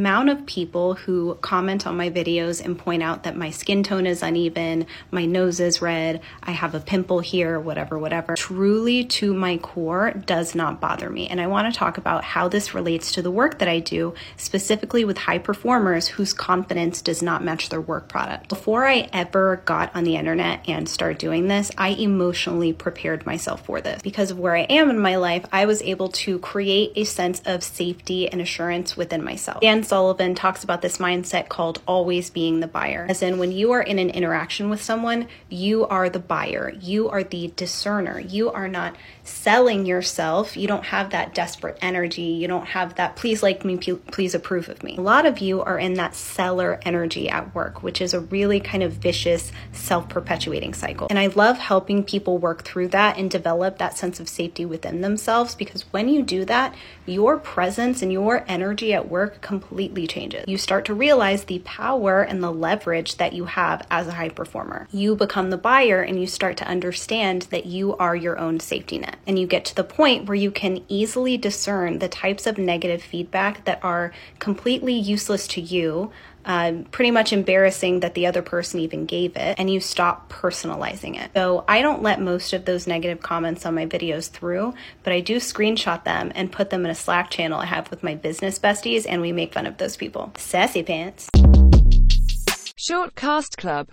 amount of people who comment on my videos and point out that my skin tone is uneven, my nose is red, I have a pimple here, whatever, whatever, truly to my core does not bother me. And I want to talk about how this relates to the work that I do, specifically with high performers whose confidence does not match their work product. Before I ever got on the internet and started doing this, I emotionally prepared myself for this. Because of where I am in my life, I was able to create a sense of safety and assurance within myself. Dan Sullivan talks about this mindset called always being the buyer. As in, when you are in an interaction with someone, you are the buyer, you are the discerner, you are not selling yourself. You don't have that desperate energy, you don't have that please like me, please approve of me. A lot of you are in that seller energy at work, which is a really kind of vicious, self perpetuating cycle. And I love helping people work through that and develop that sense of safety within themselves because when you do that, your presence and your energy at work completely completely changes. You start to realize the power and the leverage that you have as a high performer. You become the buyer and you start to understand that you are your own safety net. And you get to the point where you can easily discern the types of negative feedback that are completely useless to you uh, pretty much embarrassing that the other person even gave it, and you stop personalizing it. So I don't let most of those negative comments on my videos through, but I do screenshot them and put them in a Slack channel I have with my business besties, and we make fun of those people. Sassy pants. Short Cast Club